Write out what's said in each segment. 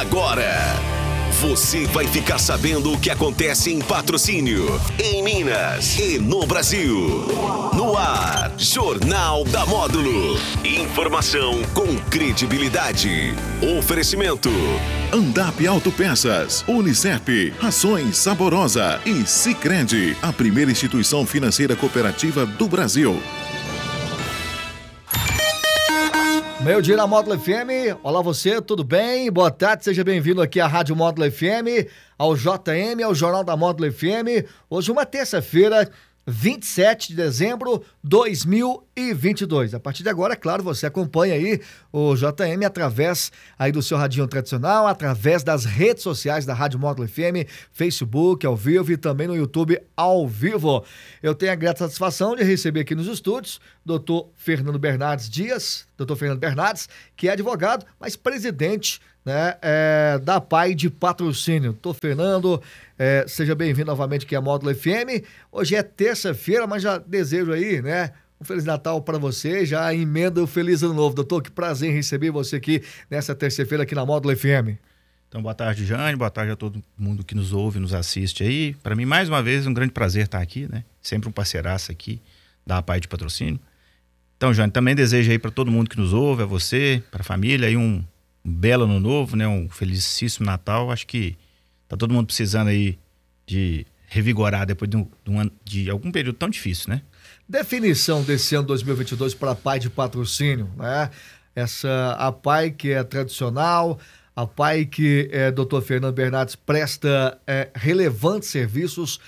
Agora, você vai ficar sabendo o que acontece em patrocínio, em Minas e no Brasil. No ar, Jornal da Módulo. Informação com credibilidade. Oferecimento. Andap Autopeças, Unicep, Rações Saborosa e Sicredi, a primeira instituição financeira cooperativa do Brasil. Meio dia na Módulo FM. Olá você, tudo bem? Boa tarde, seja bem-vindo aqui à Rádio Módulo FM, ao JM, ao Jornal da Módulo FM. Hoje uma terça-feira, 27 de dezembro de 2022. A partir de agora, é claro, você acompanha aí o JM através aí do seu radinho tradicional, através das redes sociais da Rádio Módulo FM, Facebook ao vivo e também no YouTube ao vivo. Eu tenho a grata satisfação de receber aqui nos estúdios doutor Fernando Bernardes Dias, doutor Fernando Bernardes, que é advogado, mas presidente né, é, da PAI de patrocínio. Doutor Fernando, é, seja bem-vindo novamente aqui à Módulo FM. Hoje é terça-feira, mas já desejo aí, né? Um Feliz Natal para você, já emenda o Feliz Ano Novo. Doutor, que prazer em receber você aqui nessa terça-feira aqui na Módulo FM. Então, boa tarde, Jane, boa tarde a todo mundo que nos ouve, nos assiste aí. Para mim, mais uma vez, um grande prazer estar aqui, né? Sempre um parceiraço aqui da PAI de patrocínio. Então, Jane, também desejo aí para todo mundo que nos ouve, a você, para a família, aí um, um belo ano novo, né? Um felicíssimo Natal. Acho que tá todo mundo precisando aí de revigorar depois de, um, de, um, de algum período tão difícil, né? Definição desse ano 2022 para a PAI de patrocínio, né? Essa a PAI que é tradicional, a PAI que é, Dr. Fernando Bernardes presta é, relevantes serviços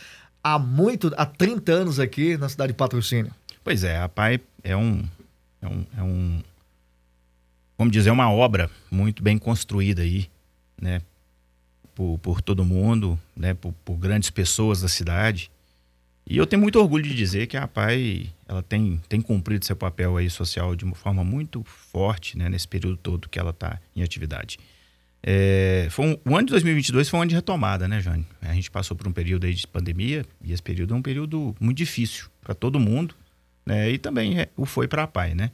há muito, há 30 anos aqui na cidade de Patrocínio. Pois é, a PAI é um, é um, é um vamos dizer, uma obra muito bem construída aí, né? Por, por todo mundo, né? Por, por, grandes pessoas da cidade. E eu tenho muito orgulho de dizer que a PAI ela tem, tem cumprido seu papel aí social de uma forma muito forte, né? Nesse período todo que ela está em atividade. É, foi um, o ano de 2022 foi um ano de retomada, né, Jane? A gente passou por um período aí de pandemia e esse período é um período muito difícil para todo mundo, né? E também é, o foi para a PAI, né?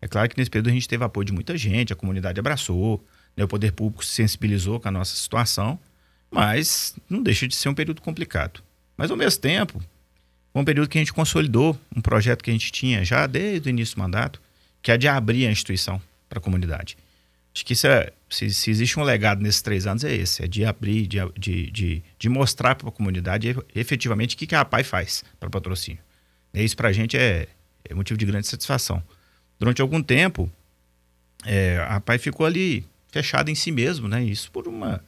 É claro que nesse período a gente teve apoio de muita gente, a comunidade abraçou, né? o poder público se sensibilizou com a nossa situação, mas não deixa de ser um período complicado. Mas ao mesmo tempo, foi um período que a gente consolidou um projeto que a gente tinha já desde o início do mandato, que é de abrir a instituição para a comunidade. Acho que é, se, se, existe um legado nesses três anos é esse, é de abrir, de, de, de, de mostrar para a comunidade efetivamente o que, que a PAI faz para patrocínio. E isso para a gente é, é motivo de grande satisfação. Durante algum tempo, é, a PAI ficou ali fechada em si mesmo, né? Isso por uma...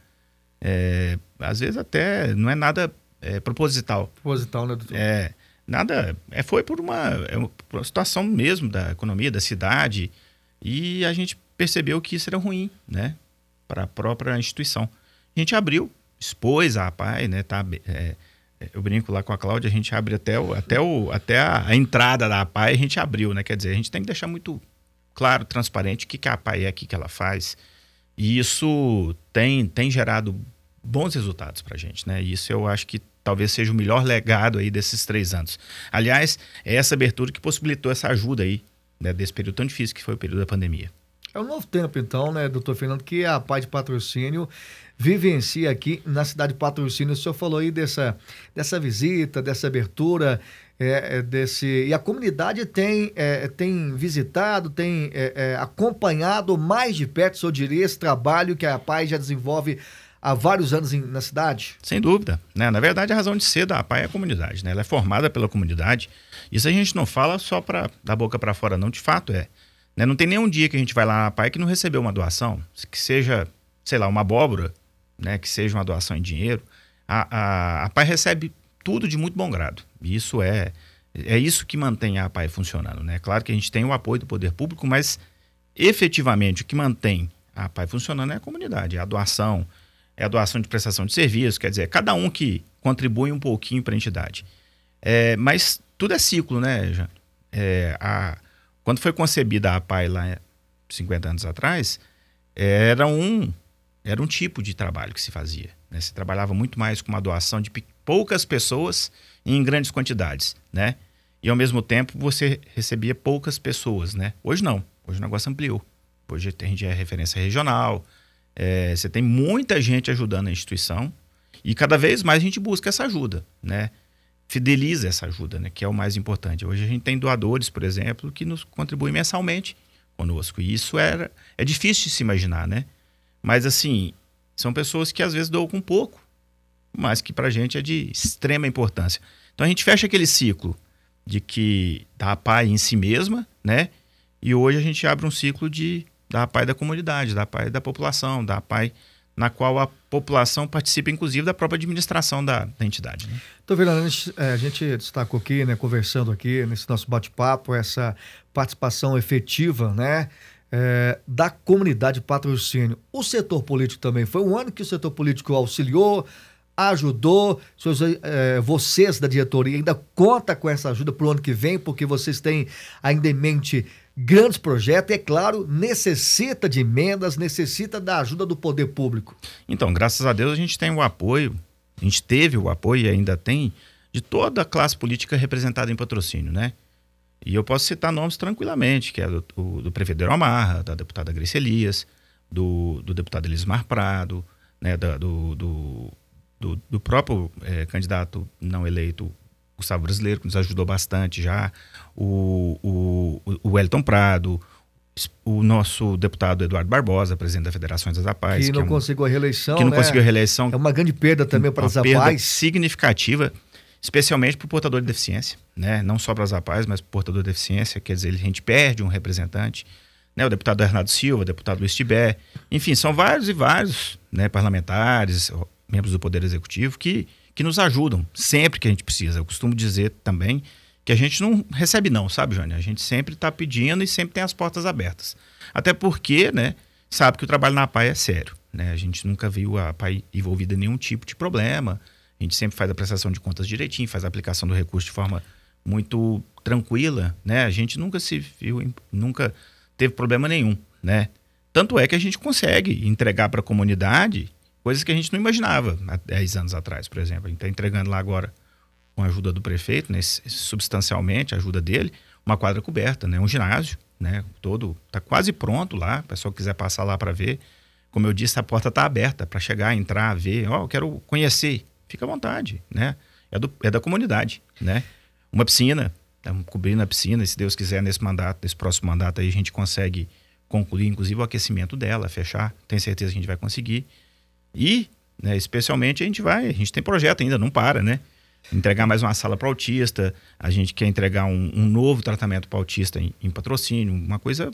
É, às vezes até não é nada é, proposital. Proposital, né, doutor? É, nada... É, foi por uma, é uma situação mesmo da economia, da cidade, e a gente percebeu que isso era ruim, né? Para a própria instituição. A gente abriu, expôs a PAI, né? Tá, é, eu brinco lá com a Cláudia, a gente abre até, o, até, o, até a, a entrada da APAI, a gente abriu, né? Quer dizer, a gente tem que deixar muito claro, transparente, o que, que a APAI é, o que, que ela faz. E isso tem, tem gerado bons resultados para a gente, né? E isso eu acho que talvez seja o melhor legado aí desses três anos. Aliás, é essa abertura que possibilitou essa ajuda aí, né, desse período tão difícil que foi o período da pandemia. É um novo tempo, então, né, doutor Fernando, que a PAI de patrocínio vivencia aqui na cidade de Patrocínio. O senhor falou aí dessa, dessa visita, dessa abertura, é, é, desse e a comunidade tem, é, tem visitado, tem é, é, acompanhado mais de perto, eu diria, esse trabalho que a PAI já desenvolve há vários anos em, na cidade? Sem dúvida. Né? Na verdade, a razão de ser da PAI é a comunidade. Né? Ela é formada pela comunidade. Isso a gente não fala só para da boca para fora, não. De fato, é. Né? Não tem nenhum dia que a gente vai lá na PAI que não recebeu uma doação, que seja, sei lá, uma abóbora, né, que seja uma doação em dinheiro, a, a, a PAI recebe tudo de muito bom grado. E isso é, é isso que mantém a PAI funcionando. Né? Claro que a gente tem o apoio do poder público, mas efetivamente o que mantém a PAI funcionando é a comunidade, é a doação, é a doação de prestação de serviço, quer dizer, cada um que contribui um pouquinho para a entidade. É, mas tudo é ciclo, né, Jean? É, a, quando foi concebida a PAI lá 50 anos atrás, era um era um tipo de trabalho que se fazia. Né? Se trabalhava muito mais com uma doação de poucas pessoas em grandes quantidades, né? E ao mesmo tempo você recebia poucas pessoas, né? Hoje não. Hoje o negócio ampliou. Hoje a gente é referência regional, É, você tem muita gente ajudando a instituição e cada vez mais a gente busca essa ajuda, né? Fideliza essa ajuda, né? Que é o mais importante. Hoje a gente tem doadores, por exemplo, que nos contribuem mensalmente conosco. E isso era, é difícil de se imaginar, né? Mas assim, são pessoas que às vezes doam com pouco, mas que para a gente é de extrema importância. Então a gente fecha aquele ciclo de que da pai em si mesma, né? E hoje a gente abre um ciclo de da pai da comunidade, da pai da população, da pai na qual a população participa, inclusive, da própria administração da, da entidade. Né? A gente, é, a gente destacou aqui, né, conversando aqui nesse nosso bate-papo, essa participação efetiva, né? É, da comunidade patrocínio. O setor político também. Foi um ano que o setor político auxiliou, ajudou. Seus, é, vocês da diretoria ainda conta com essa ajuda para o ano que vem, porque vocês têm ainda em mente grandes projetos é claro, necessita de emendas, necessita da ajuda do poder público. Então, graças a Deus, a gente tem o apoio, a gente teve o apoio e ainda tem de toda a classe política representada em patrocínio, né? E eu posso citar nomes tranquilamente, que é do, do, do prefeito Amarra, da deputada Grace Elias, do, do deputado Elismar Prado, né, da, do, do, do, do, próprio é, candidato não eleito Gustavo Brasileiro, que nos ajudou bastante já, o, o, o Wellington Prado, o nosso deputado Eduardo Barbosa, presidente da Federação das APAES. Que não que é um, conseguiu a reeleição. Que não né? conseguiu a reeleição. É uma grande perda também para as APAES. significativa, especialmente para o portador de deficiência. Né? Não só para as APAES, mas para o portador de deficiência. Quer dizer, a gente perde um representante. Né? O deputado Renato Silva, o deputado Luiz Tibé. Enfim, são vários e vários né, parlamentares, membros do Poder Executivo que que nos ajudam sempre que a gente precisa. Eu costumo dizer também que a gente não recebe não, sabe, Jônia? A gente sempre está pedindo e sempre tem as portas abertas. Até porque, né, sabe que o trabalho na PAI é sério, né? A gente nunca viu a PAI envolvida em nenhum tipo de problema. A gente sempre faz a prestação de contas direitinho, faz a aplicação do recurso de forma muito tranquila, né? A gente nunca se viu, nunca teve problema nenhum, né? Tanto é que a gente consegue entregar para a comunidade Coisas que a gente não imaginava há 10 anos atrás, por exemplo. A gente está entregando lá agora, com a ajuda do prefeito, né, substancialmente, a ajuda dele, uma quadra coberta, né, um ginásio, né, todo está quase pronto lá. O pessoal quiser passar lá para ver. Como eu disse, a porta está aberta para chegar, entrar, ver. Ó, oh, eu quero conhecer. Fica à vontade, né? É, do, é da comunidade, né? Uma piscina, estamos cobrindo a piscina. Se Deus quiser, nesse mandato, nesse próximo mandato, aí a gente consegue concluir, inclusive, o aquecimento dela, fechar. Tenho certeza que a gente vai conseguir. E, né, especialmente, a gente vai, a gente tem projeto ainda, não para, né? Entregar mais uma sala para autista, a gente quer entregar um, um novo tratamento para autista em, em, patrocínio, uma coisa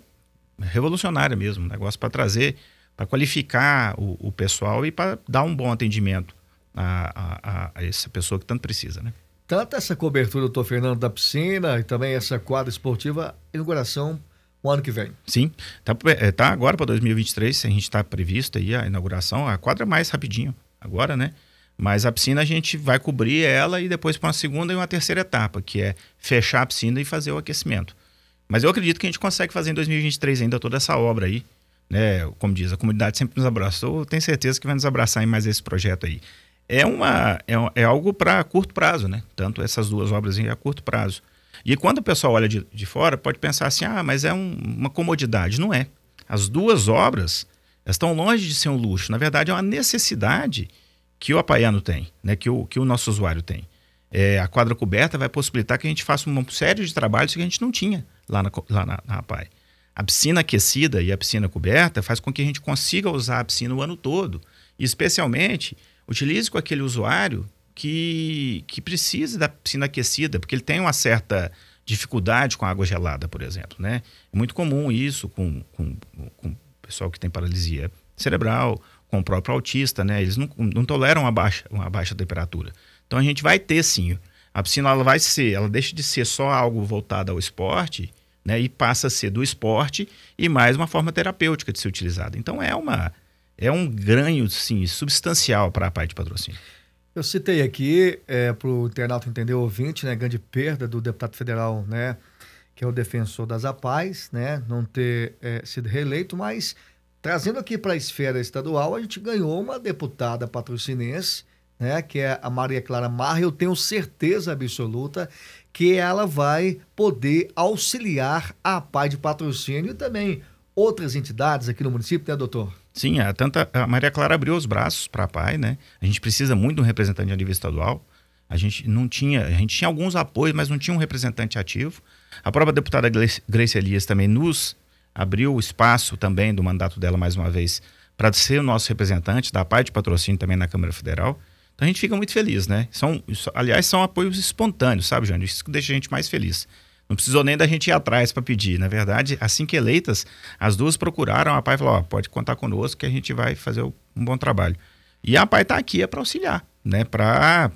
revolucionária mesmo, um negócio para trazer, para qualificar o, o, pessoal e para dar um bom atendimento a, a, a, essa pessoa que tanto precisa, né? Tanto essa cobertura, doutor Fernando, da piscina e também essa quadra esportiva, inauguração o ano que vem. Sim, tá, é, tá agora para 2023, a gente está previsto aí a inauguração, a quadra é mais rapidinho agora, né? Mas a piscina a gente vai cobrir ela e depois para uma segunda e uma terceira etapa, que é fechar a piscina e fazer o aquecimento. Mas eu acredito que a gente consegue fazer em 2023 ainda toda essa obra aí, né? Como diz, a comunidade sempre nos abraçou, tenho certeza que vai nos abraçar em mais esse projeto aí. É, uma, é, é algo para curto prazo, né? Tanto essas duas obras aí a curto prazo. E quando o pessoal olha de, de fora, pode pensar assim: ah, mas é um, uma comodidade. Não é. As duas obras estão longe de ser um luxo. Na verdade, é uma necessidade que o apaiano tem, né? que, o, que o nosso usuário tem. É, a quadra coberta vai possibilitar que a gente faça uma série de trabalhos que a gente não tinha lá na, lá na, na APAI. A piscina aquecida e a piscina coberta faz com que a gente consiga usar a piscina o ano todo. E, especialmente, utilize com aquele usuário que, que precisa da piscina aquecida, porque ele tem uma certa dificuldade com água gelada, por exemplo. Né? É muito comum isso com, com, com o pessoal que tem paralisia cerebral, com o próprio autista, né? Eles não, não toleram uma baixa, uma baixa temperatura. Então a gente vai ter sim. A piscina ela vai ser, ela deixa de ser só algo voltado ao esporte, né? E passa a ser do esporte e mais uma forma terapêutica de ser utilizada. Então é uma é um ganho sim substancial para a parte de patrocínio. Eu citei aqui, é, para o internauta entender ouvinte, né, grande perda do deputado federal, né, que é o defensor das APAES, né, não ter é, sido reeleito, mas trazendo aqui para a esfera estadual, a gente ganhou uma deputada patrocinense, né, que é a Maria Clara Marra. Eu tenho certeza absoluta que ela vai poder auxiliar a APAI de patrocínio e também outras entidades aqui no município, né, doutor? Sim, a, tanta, a Maria Clara abriu os braços para a PAI, né? A gente precisa muito de um representante a nível estadual. A gente não tinha, a gente tinha alguns apoios, mas não tinha um representante ativo. A própria deputada Grace Elias também nos abriu o espaço também do mandato dela mais uma vez para ser o nosso representante da PAI de patrocínio também na Câmara Federal. Então a gente fica muito feliz, né? São, aliás, são apoios espontâneos, sabe, Jânio? Isso deixa a gente mais feliz. Não precisou nem da gente ir atrás para pedir. Na verdade, assim que eleitas, as duas procuraram a PAI e falou: ó, pode contar conosco que a gente vai fazer um bom trabalho. E a PAI está aqui é para auxiliar, né? Para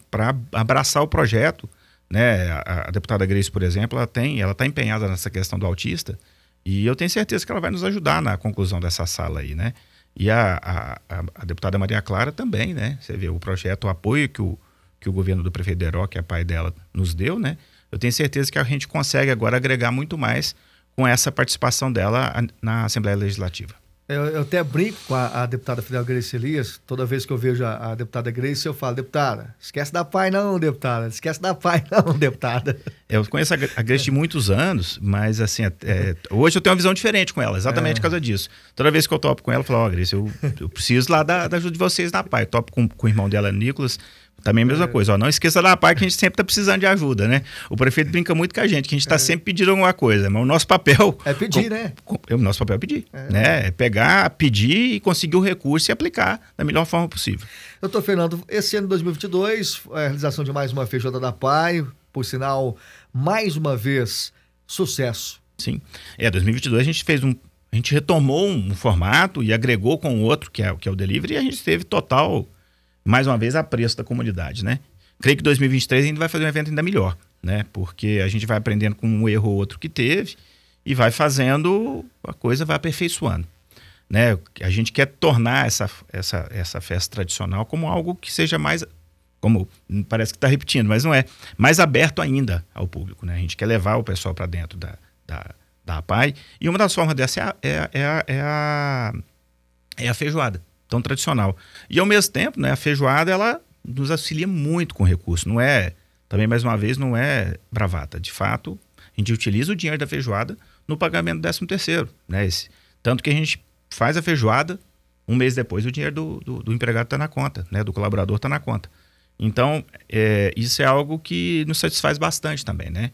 abraçar o projeto. Né? A, a, deputada Grace, por exemplo, ela tem, ela está empenhada nessa questão do autista e eu tenho certeza que ela vai nos ajudar na conclusão dessa sala aí, né? E a, a, a, deputada Maria Clara também, né? Você vê o projeto, o apoio que o, que o governo do prefeito Deró, que é pai dela, nos deu, né? Eu tenho certeza que a gente consegue agora agregar muito mais com essa participação dela na Assembleia Legislativa. Eu, eu até brinco com a, a, deputada Fidel Grace Elias. Toda vez que eu vejo a, a, deputada Grace, eu falo, deputada, esquece da pai não, deputada. Esquece da pai não, deputada. Eu conheço a, a Grace de muitos anos, mas assim, é, hoje eu tenho uma visão diferente com ela, exatamente é. por causa disso. Toda vez que eu topo com ela, eu falo, ó, oh, Grace, eu, eu preciso lá da, da ajuda de vocês na pai. Eu topo com, com o irmão dela, Nicolas. Também a mesma é. coisa, ó, não esqueça da parte que a gente sempre está precisando de ajuda, né? O prefeito brinca muito com a gente, que a gente está é. sempre pedindo alguma coisa, mas o nosso papel... É pedir, com, né? Com, o nosso papel é pedir, é. né? É pegar, pedir e conseguir o recurso e aplicar da melhor forma possível. Doutor Fernando, esse ano de 2022, a realização de mais uma feijoada da PAI, por sinal, mais uma vez, sucesso. Sim. É, 2022 a gente fez um... A gente retomou um formato e agregou com o outro, que é, que é o delivery, e a gente teve total mais uma vez, a preço da comunidade, né? Creio que 2023 a gente vai fazer um evento ainda melhor, né? Porque a gente vai aprendendo com um erro ou outro que teve e vai fazendo, a coisa vai aperfeiçoando. Né? A gente quer tornar essa, essa, essa festa tradicional como algo que seja mais, como parece que está repetindo, mas não é, mais aberto ainda ao público. Né? A gente quer levar o pessoal para dentro da, da, da APAI. E uma das formas dessa é a, é, é, a, é, a, é a feijoada tão tradicional. E ao mesmo tempo, né, a feijoada ela nos auxilia muito com recurso. Não é, também mais uma vez, não é bravata. De fato, a gente utiliza o dinheiro da feijoada no pagamento do 13 terceiro, né? Esse, tanto que a gente faz a feijoada, um mês depois o dinheiro do, do, do empregado está na conta, né? Do colaborador está na conta. Então, é, isso é algo que nos satisfaz bastante também, né?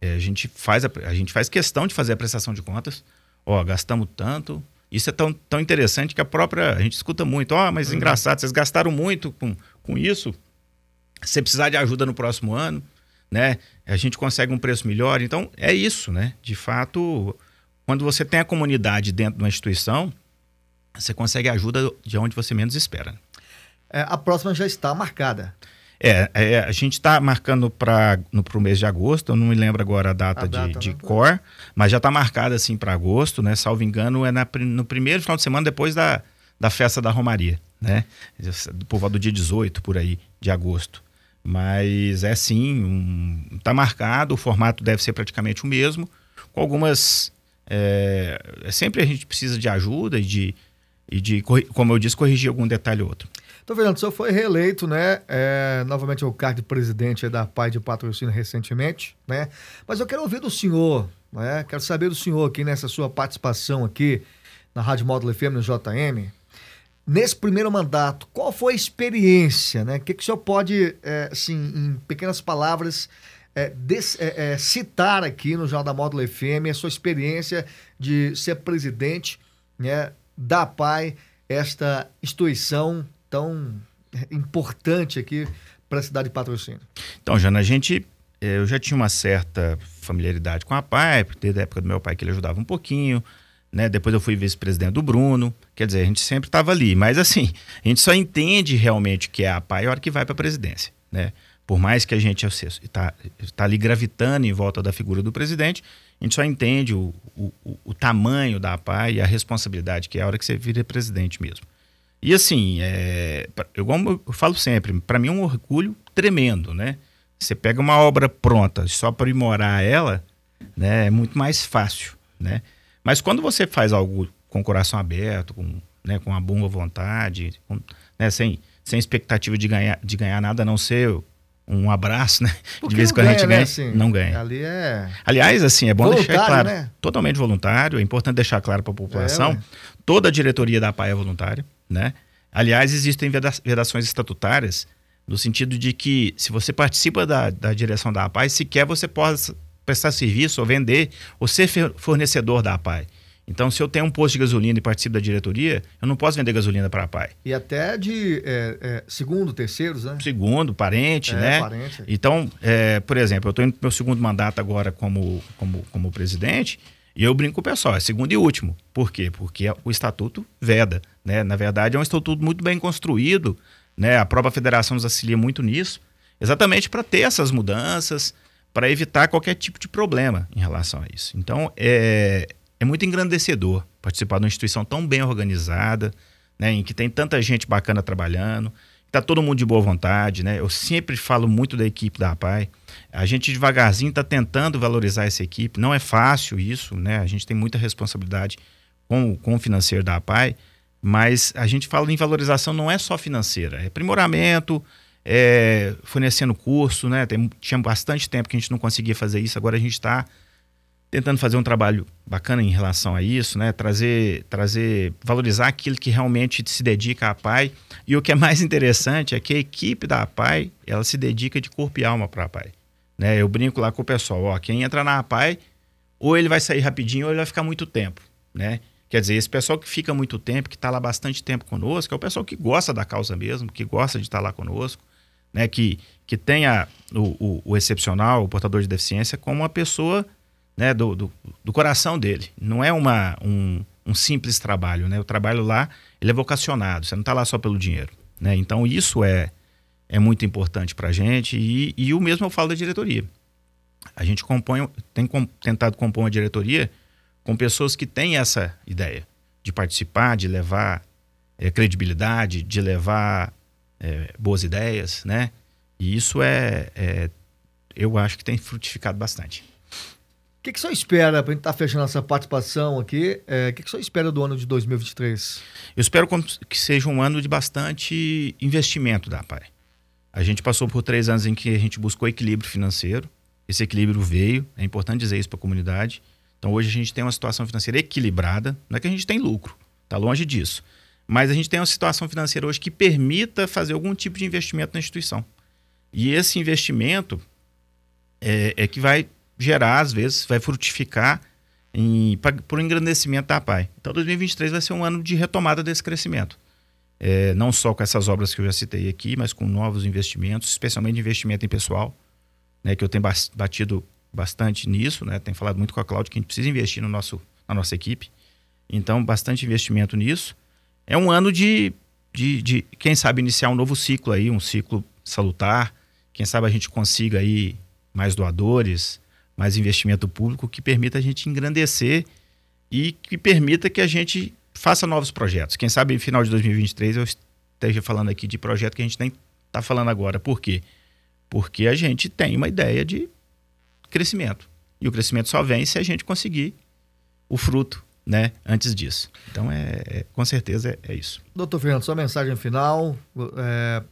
É, a, gente faz a, a gente faz questão de fazer a prestação de contas. Ó, gastamos tanto, isso é tão, tão interessante que a própria. A gente escuta muito, ó, oh, mas uhum. engraçado, vocês gastaram muito com, com isso. Se precisar de ajuda no próximo ano, né? A gente consegue um preço melhor. Então, é isso, né? De fato, quando você tem a comunidade dentro de uma instituição, você consegue ajuda de onde você menos espera. É, a próxima já está marcada. É, é a gente está marcando para o mês de agosto, eu não me lembro agora a data, a de, data de cor, mas já está marcada assim para agosto, né? Salvo engano, é na, no primeiro final de semana depois da, da festa da Romaria, né? Por volta do dia 18, por aí, de agosto. Mas é sim, um, tá marcado, o formato deve ser praticamente o mesmo, com algumas. É, sempre a gente precisa de ajuda e de, e de, como eu disse, corrigir algum detalhe ou outro. Então, Fernando, o senhor foi reeleito, né? É, novamente o cargo de presidente da PAI de Patrocínio recentemente, né? Mas eu quero ouvir do senhor, né? Quero saber do senhor aqui nessa sua participação aqui na Rádio Módulo FM, no JM. Nesse primeiro mandato, qual foi a experiência, né? O que, que o senhor pode, é, assim, em pequenas palavras, é, des, é, é citar aqui no Jornal da Módulo FM a sua experiência de ser presidente né, da PAI, esta instituição tão importante aqui para a cidade de Patrocínio? Então, Jana, a gente eh, eu já tinha uma certa familiaridade com a PAI, desde a época do meu pai que ele ajudava um pouquinho, né? Depois eu fui vice-presidente do Bruno, quer dizer, a gente sempre estava ali, mas assim, a gente só entende realmente que é a PAI a hora que vai para a presidência, né? Por mais que a gente está tá ali gravitando em volta da figura do presidente, a gente só entende o, o, o tamanho da PAI e a responsabilidade que é a hora que você vira presidente mesmo. E assim, é, eu, eu falo sempre, para mim é um orgulho tremendo, né? Você pega uma obra pronta só para aprimorar ela, né, é muito mais fácil, né? Mas quando você faz algo com o coração aberto, com, né, com uma boa vontade, com, né, sem, sem expectativa de ganhar, de ganhar nada a não ser um abraço, né? Porque de vez em quando a gente ganha, né, assim? não ganha. Ali é. Aliás, assim, é bom deixar claro, né? totalmente voluntário, é importante deixar claro para a população, É, toda a diretoria da APAI é voluntária, né? Aliás, existem veda- vedações estatutárias no sentido de que se você participa da, da direção da APAI, sequer você pode prestar serviço ou vender ou ser fornecedor da APAI. Então, se eu tenho um posto de gasolina e participo da diretoria, eu não posso vender gasolina para a APAI. E até de é, é, segundo, terceiros, né? Segundo, parente, É, né? parente. Então, é, por exemplo, eu estou indo pro meu segundo mandato agora como, como, como presidente e eu brinco com o pessoal, é segundo e último. Por quê? Porque o estatuto veda, né? Na verdade, é um estatuto muito bem construído, né? A própria federação nos auxilia muito nisso, exatamente para ter essas mudanças, para evitar qualquer tipo de problema em relação a isso. Então, é, é muito engrandecedor participar de uma instituição tão bem organizada, né, em que tem tanta gente bacana trabalhando, tá todo mundo de boa vontade, né? Eu sempre falo muito da equipe da APAI. A gente devagarzinho está tentando valorizar essa equipe. Não é fácil isso, né? A gente tem muita responsabilidade com, com o financeiro da APAI, mas a gente fala em valorização não é só financeira, é aprimoramento, é fornecendo curso, né? Tem, tinha bastante tempo que a gente não conseguia fazer isso, agora a gente está tentando fazer um trabalho bacana em relação a isso, né? Trazer, trazer, valorizar aquilo que realmente se dedica à APAI. E o que é mais interessante é que a equipe da APAI, ela se dedica de corpo e alma para a APAI. Né? Eu brinco lá com o pessoal, ó, quem entra na APAI, ou ele vai sair rapidinho ou ele vai ficar muito tempo, né? Quer dizer, esse pessoal que fica muito tempo, que está lá bastante tempo conosco, é o pessoal que gosta da causa mesmo, que gosta de estar lá conosco, né? Que, que tenha o, o, o excepcional, o portador de deficiência, como uma pessoa né, do, do, do coração dele. Não é uma, um, um simples trabalho, né? O trabalho lá, ele é vocacionado, você não está lá só pelo dinheiro, né? Então isso é, é muito importante para a gente e, e o mesmo eu falo da diretoria. A gente compõe, tem com, tentado compor uma diretoria com pessoas que têm essa ideia de participar, de levar é, credibilidade, de levar é, boas ideias, né? E isso é, é, eu acho que tem frutificado bastante. O que, que senhor espera para a gente estar fechando essa participação aqui? É, O que, que o senhor espera do ano de 2023? Eu espero que seja um ano de bastante investimento da APAI. A gente passou por três anos em que a gente buscou equilíbrio financeiro. Esse equilíbrio veio, é importante dizer isso para a comunidade. Então hoje a gente tem uma situação financeira equilibrada. Não é que a gente tem lucro, está longe disso. Mas a gente tem uma situação financeira hoje que permita fazer algum tipo de investimento na instituição. E esse investimento é, é que vai gerar, às vezes, vai frutificar por um engrandecimento da APAI. Então 2023 vai ser um ano de retomada desse crescimento. É, não só com essas obras que eu já citei aqui, mas com novos investimentos, especialmente investimento em pessoal, né, que eu tenho batido bastante nisso, né, tenho falado muito com a Cláudia que a gente precisa investir no nosso, na nossa equipe. Então, bastante investimento nisso. É um ano de, de, de, quem sabe, iniciar um novo ciclo aí, um ciclo salutar. Quem sabe a gente consiga aí mais doadores, mais investimento público que permita a gente engrandecer e que permita que a gente faça novos projetos. Quem sabe no final de 2023 eu esteja falando aqui de projeto que a gente nem está falando agora. Por quê? Porque a gente tem uma ideia de crescimento. E o crescimento só vem se a gente conseguir o fruto, né, antes disso. Então, é, é- com certeza é, é isso. Doutor Fernando, sua mensagem final. é,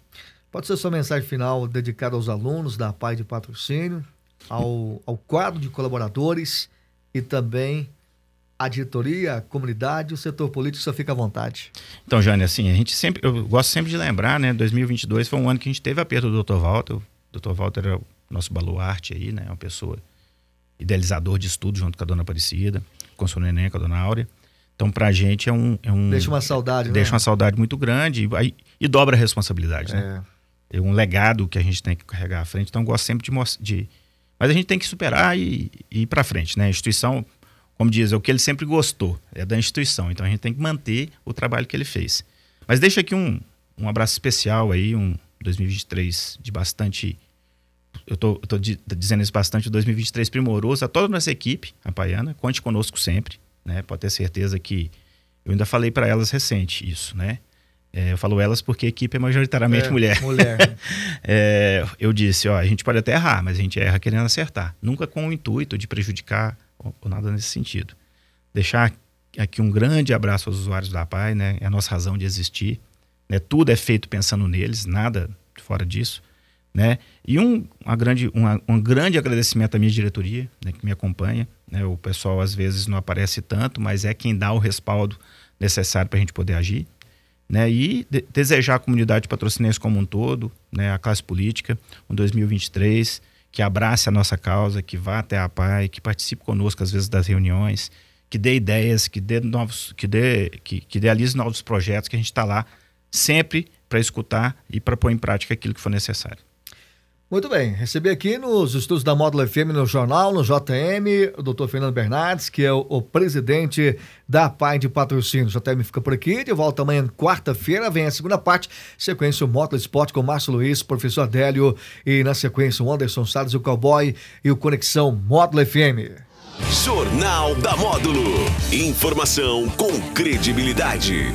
pode ser sua mensagem final dedicada aos alunos da PAI de Patrocínio, ao, ao quadro de colaboradores e também à diretoria, à comunidade, o setor político, só fica à vontade. Então, Jane, assim, a gente sempre, eu gosto sempre de lembrar, né, 2022 foi um ano que a gente teve a perda do Dr. Walter. O Dr. Walter era o nosso baluarte aí, né, uma pessoa idealizador de estudo junto com a dona Aparecida, com o seu neném, com a dona Áurea. Então, pra gente é um... É um Deixa uma saudade, deixa né? uma saudade muito grande e, e dobra a responsabilidade, né? É. é um legado que a gente tem que carregar à frente. Então, eu gosto sempre de. De... Mas a gente tem que superar e, e ir para frente, né? A instituição, como diz, é o que ele sempre gostou, é da instituição. Então, a gente tem que manter o trabalho que ele fez. Mas deixa aqui um, um abraço especial aí, um 2023 de bastante. Eu tô, eu tô di- dizendo isso bastante, 2023 primoroso a toda a nossa equipe, a Paiana. Conte conosco sempre, né? Pode ter certeza que. Eu ainda falei para elas recente isso, né? É, eu falo elas porque a equipe é majoritariamente É, mulher. Mulher. É, eu disse, ó, a gente pode até errar, mas a gente erra querendo acertar. Nunca com o intuito de prejudicar ou nada nesse sentido. Deixar aqui um grande abraço aos usuários da PAI, né? É a nossa razão de existir. Né? Tudo é feito pensando neles, nada fora disso. né? E um, uma grande, uma, um grande agradecimento à minha diretoria, né, que me acompanha. Né? O pessoal às vezes não aparece tanto, mas é quem dá o respaldo necessário para a gente poder agir. Né? E de, desejar à comunidade patrocinense como um todo, né? a classe política, um 2023 que abrace a nossa causa, que vá até a PAI, que participe conosco às vezes das reuniões, que dê ideias, que dê novos, que dê, que, que idealize novos projetos, que a gente está lá sempre para escutar e para pôr em prática aquilo que for necessário. Muito bem, recebi aqui nos estudos da Módulo FM no jornal, no JM, o doutor Fernando Bernardes, que é o, o, presidente da PAI de Patrocínio. O JM fica por aqui, de volta amanhã, quarta-feira, vem a segunda parte, sequência o Módulo Esporte com Márcio Luiz, professor Adélio, e na sequência o Anderson Salles, o Cowboy e o Conexão Módulo FM. Jornal da Módulo. Informação com credibilidade.